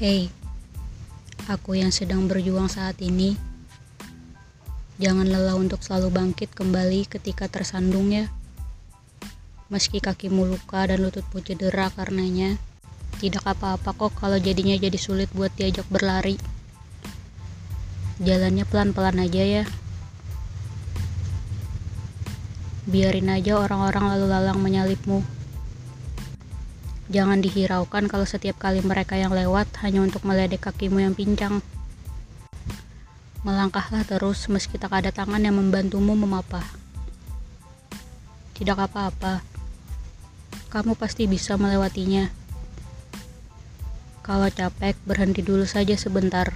Hei, aku yang sedang berjuang saat ini. Jangan lelah untuk selalu bangkit kembali ketika tersandung ya. Meski kakimu luka dan lututmu cedera karenanya, tidak apa-apa kok kalau jadinya jadi sulit buat diajak berlari. Jalannya pelan-pelan aja ya. Biarin aja orang-orang lalu lalang menyalipmu. Jangan dihiraukan kalau setiap kali mereka yang lewat hanya untuk meledek kakimu yang pincang. Melangkahlah terus meski tak ada tangan yang membantumu memapah. Tidak apa-apa. Kamu pasti bisa melewatinya. Kalau capek, berhenti dulu saja sebentar.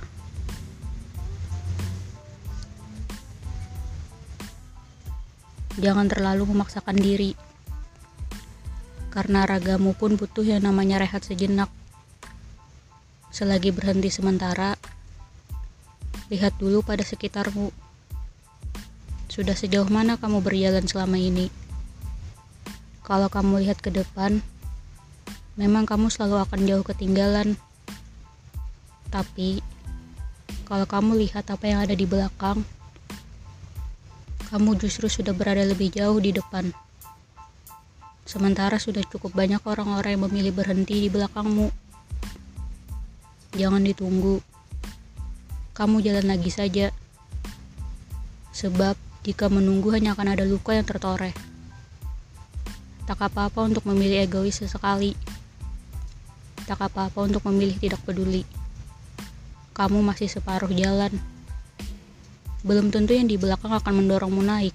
Jangan terlalu memaksakan diri karena ragamu pun butuh yang namanya rehat sejenak. Selagi berhenti sementara, lihat dulu pada sekitarmu. Sudah sejauh mana kamu berjalan selama ini? Kalau kamu lihat ke depan, memang kamu selalu akan jauh ketinggalan. Tapi, kalau kamu lihat apa yang ada di belakang, kamu justru sudah berada lebih jauh di depan. Sementara sudah cukup banyak orang-orang yang memilih berhenti di belakangmu. Jangan ditunggu. Kamu jalan lagi saja. Sebab jika menunggu hanya akan ada luka yang tertoreh. Tak apa-apa untuk memilih egois sesekali. Tak apa-apa untuk memilih tidak peduli. Kamu masih separuh jalan. Belum tentu yang di belakang akan mendorongmu naik.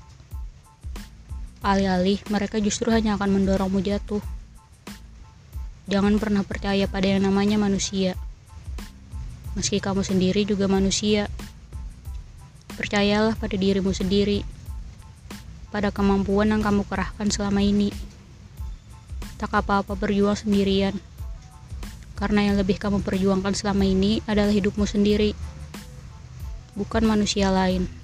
Alih-alih mereka justru hanya akan mendorongmu jatuh. Jangan pernah percaya pada yang namanya manusia. Meski kamu sendiri juga manusia. Percayalah pada dirimu sendiri. Pada kemampuan yang kamu kerahkan selama ini. Tak apa-apa berjuang sendirian. Karena yang lebih kamu perjuangkan selama ini adalah hidupmu sendiri. Bukan manusia lain.